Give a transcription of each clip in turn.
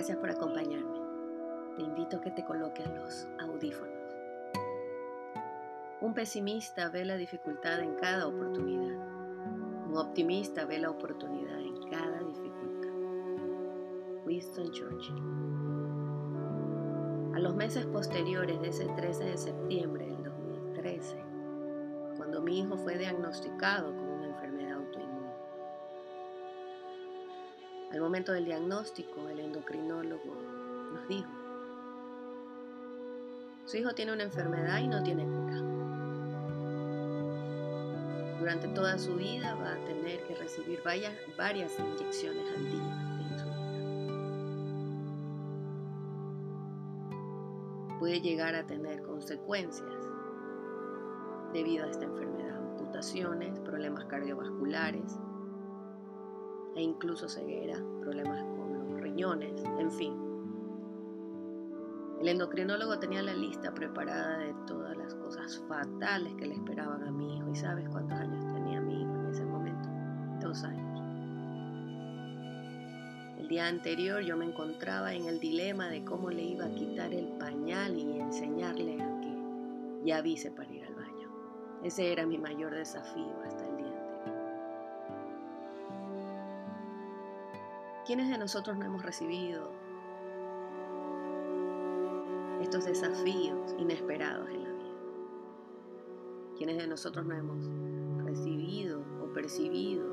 Gracias por acompañarme. Te invito a que te coloques los audífonos. Un pesimista ve la dificultad en cada oportunidad. Un optimista ve la oportunidad en cada dificultad. Winston Churchill. A los meses posteriores de ese 13 de septiembre del 2013, cuando mi hijo fue diagnosticado con Al momento del diagnóstico, el endocrinólogo nos dijo, su hijo tiene una enfermedad y no tiene cura. Durante toda su vida va a tener que recibir varias, inyecciones al día de insulina. Puede llegar a tener consecuencias debido a esta enfermedad, amputaciones, problemas cardiovasculares e incluso ceguera, problemas con los riñones, en fin. El endocrinólogo tenía la lista preparada de todas las cosas fatales que le esperaban a mi hijo. ¿Y sabes cuántos años tenía mi hijo en ese momento? Dos años. El día anterior yo me encontraba en el dilema de cómo le iba a quitar el pañal y enseñarle a que ya avise para ir al baño. Ese era mi mayor desafío hasta ¿Quiénes de nosotros no hemos recibido estos desafíos inesperados en la vida? ¿Quiénes de nosotros no hemos recibido o percibido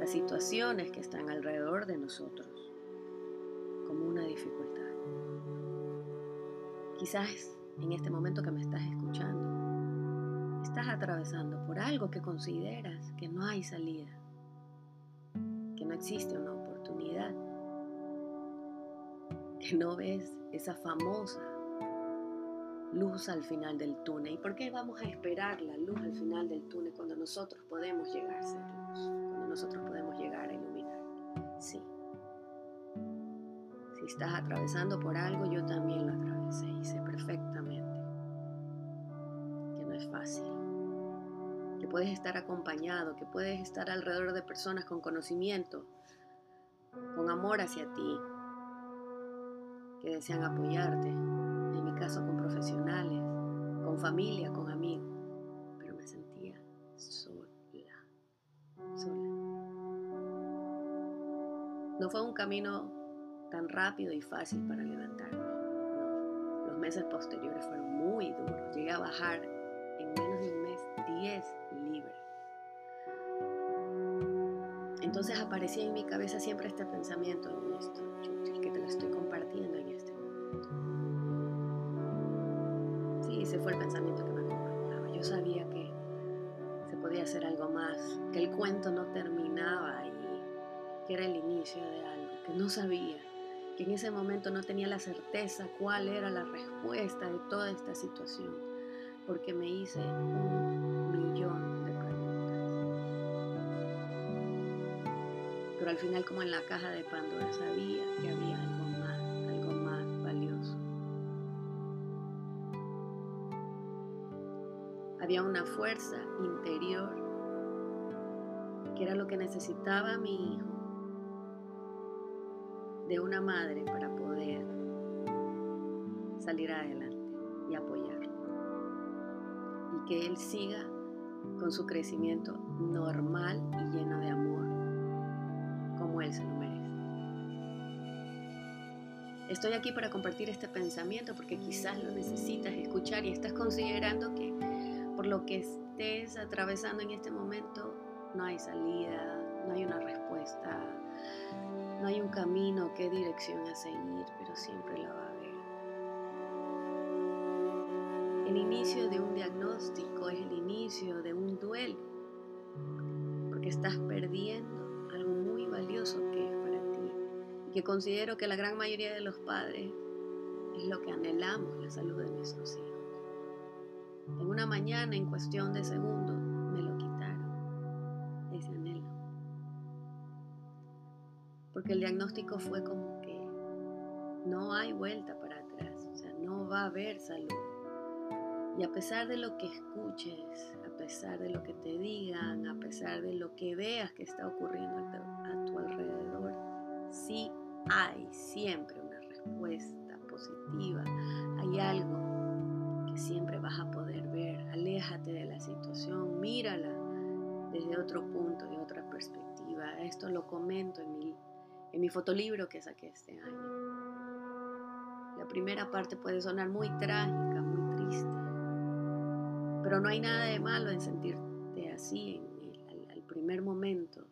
las situaciones que están alrededor de nosotros como una dificultad? Quizás en este momento que me estás escuchando, estás atravesando por algo que consideras que no hay salida, que no existe una oportunidad, que no ves esa famosa luz al final del túnel. ¿Y por qué vamos a esperar la luz al final del túnel cuando nosotros podemos llegar a ser luz? Cuando nosotros podemos llegar a iluminar. Sí. Si estás atravesando por algo, yo también lo atravesé y sé perfectamente que no es fácil que puedes estar acompañado, que puedes estar alrededor de personas con conocimiento, con amor hacia ti, que desean apoyarte, en mi caso con profesionales, con familia, con amigos, pero me sentía sola, sola. No fue un camino tan rápido y fácil para levantarme. Los meses posteriores fueron muy duros. Llegué a bajar en menos de un mes 10 libras. Entonces aparecía en mi cabeza siempre este pensamiento en esto, que te lo estoy compartiendo en este momento. Sí, ese fue el pensamiento que me acompañaba. Yo sabía que se podía hacer algo más, que el cuento no terminaba y que era el inicio de algo, que no sabía, que en ese momento no tenía la certeza cuál era la respuesta de toda esta situación, porque me hice un millón Pero al final, como en la caja de Pandora, sabía que había algo más, algo más valioso. Había una fuerza interior que era lo que necesitaba mi hijo de una madre para poder salir adelante y apoyarlo. Y que él siga con su crecimiento normal y lleno Estoy aquí para compartir este pensamiento porque quizás lo necesitas escuchar y estás considerando que por lo que estés atravesando en este momento no hay salida, no hay una respuesta, no hay un camino, qué dirección a seguir, pero siempre la va a haber. El inicio de un diagnóstico es el inicio de un duelo, porque estás perdiendo algo muy valioso que considero que la gran mayoría de los padres es lo que anhelamos, la salud de nuestros hijos. En una mañana, en cuestión de segundos, me lo quitaron, ese anhelo. Porque el diagnóstico fue como que no hay vuelta para atrás, o sea, no va a haber salud. Y a pesar de lo que escuches, a pesar de lo que te digan, a pesar de lo que veas que está ocurriendo a tu alrededor, sí hay siempre una respuesta positiva, hay algo que siempre vas a poder ver. Aléjate de la situación, mírala desde otro punto, de otra perspectiva. Esto lo comento en mi, en mi fotolibro que saqué este año. La primera parte puede sonar muy trágica, muy triste, pero no hay nada de malo en sentirte así en el, primer momento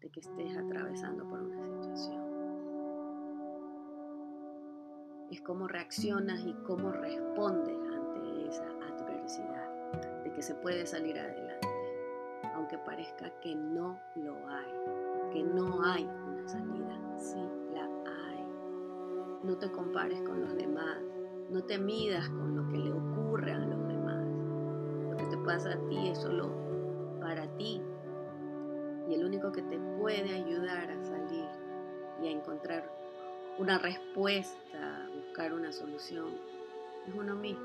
de que estés atravesando por una situación. Es cómo reaccionas y cómo respondes ante esa adversidad, de que se puede salir adelante, aunque parezca que no lo hay, que no hay una salida, sí la hay. No te compares con los demás, no te midas con lo que le ocurre a los demás. Lo que te pasa a ti es solo para ti y el único que te puede ayudar a salir y a encontrar una respuesta, una solución, es uno mismo.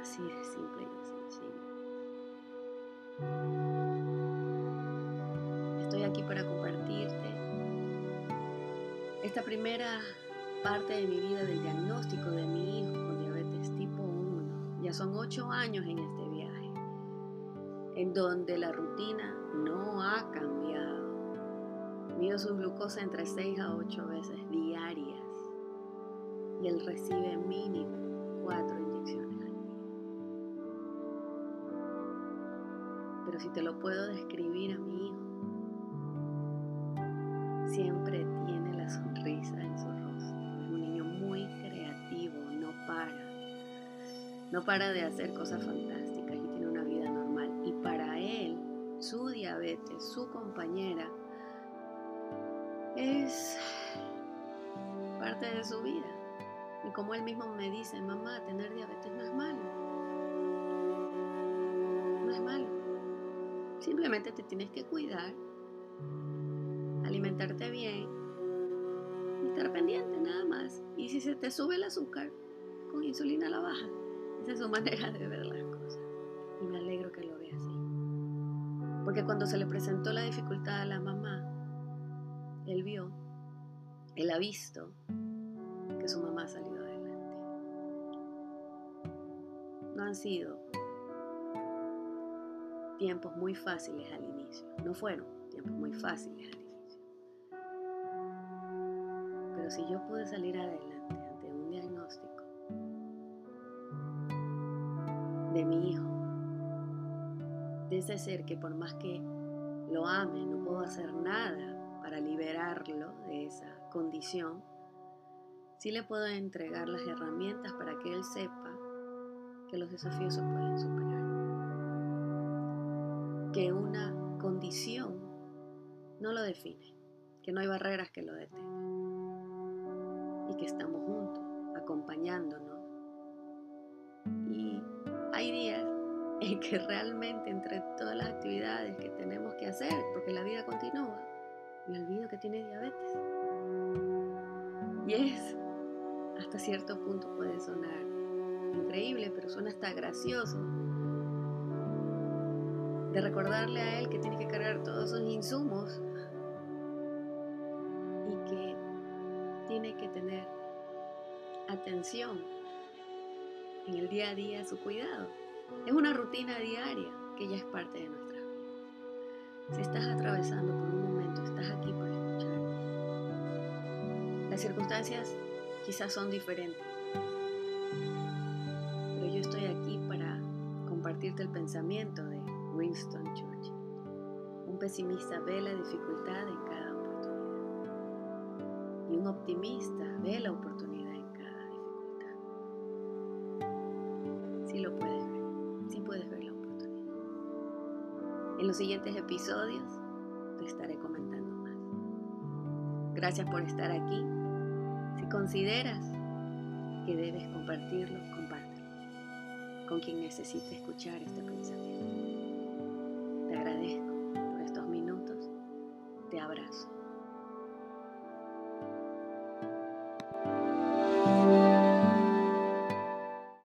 Así de simple y sencillo. Estoy aquí para compartirte esta primera parte de mi vida del diagnóstico de mi hijo con diabetes tipo 1. Ya son ocho años en este viaje, en donde la rutina no ha cambiado. Mido su glucosa entre 6 a 8 veces diarias él recibe mínimo 4 inyecciones al día. Pero si te lo puedo describir a mi hijo, siempre tiene la sonrisa en su rostro. Es un niño muy creativo, no para. No para de hacer cosas fantásticas y tiene una vida normal. Y para él, su diabetes, su compañera, es parte de su vida. Y como él mismo me dice, mamá, tener diabetes no es malo. No es malo. Simplemente te tienes que cuidar, alimentarte bien y estar pendiente nada más. Y si se te sube el azúcar, con insulina la baja. Esa es su manera de ver las cosas. Y me alegro que lo vea así. Porque cuando se le presentó la dificultad a la mamá, él vio, él ha visto su mamá ha salido adelante. No han sido tiempos muy fáciles al inicio, no fueron tiempos muy fáciles al inicio. Pero si yo pude salir adelante ante un diagnóstico de mi hijo, de ese ser que por más que lo ame, no puedo hacer nada para liberarlo de esa condición, sí le puedo entregar las herramientas para que él sepa que los desafíos se pueden superar. Que una condición no lo define, que no hay barreras que lo detengan y que estamos juntos, acompañándonos. Y hay días en que realmente entre todas las actividades que tenemos que hacer, porque la vida continúa, me olvido que tiene diabetes. Y es, hasta cierto punto puede sonar increíble, pero suena hasta gracioso. De recordarle a él que tiene que cargar todos esos insumos y que tiene que tener atención en el día a día su cuidado. Es una rutina diaria que ya es parte de nuestra vida. Si estás atravesando por un momento, estás aquí para escuchar. Las circunstancias quizás son diferentes, pero yo estoy aquí para compartirte el pensamiento de Winston Churchill. Un pesimista ve la dificultad en cada oportunidad y un optimista ve la oportunidad en cada dificultad. Si lo puedes ver, si puedes ver la oportunidad. En los siguientes episodios te estaré comentando más. Gracias por estar aquí. Si consideras que debes compartirlo, compártelo con quien necesite escuchar este pensamiento.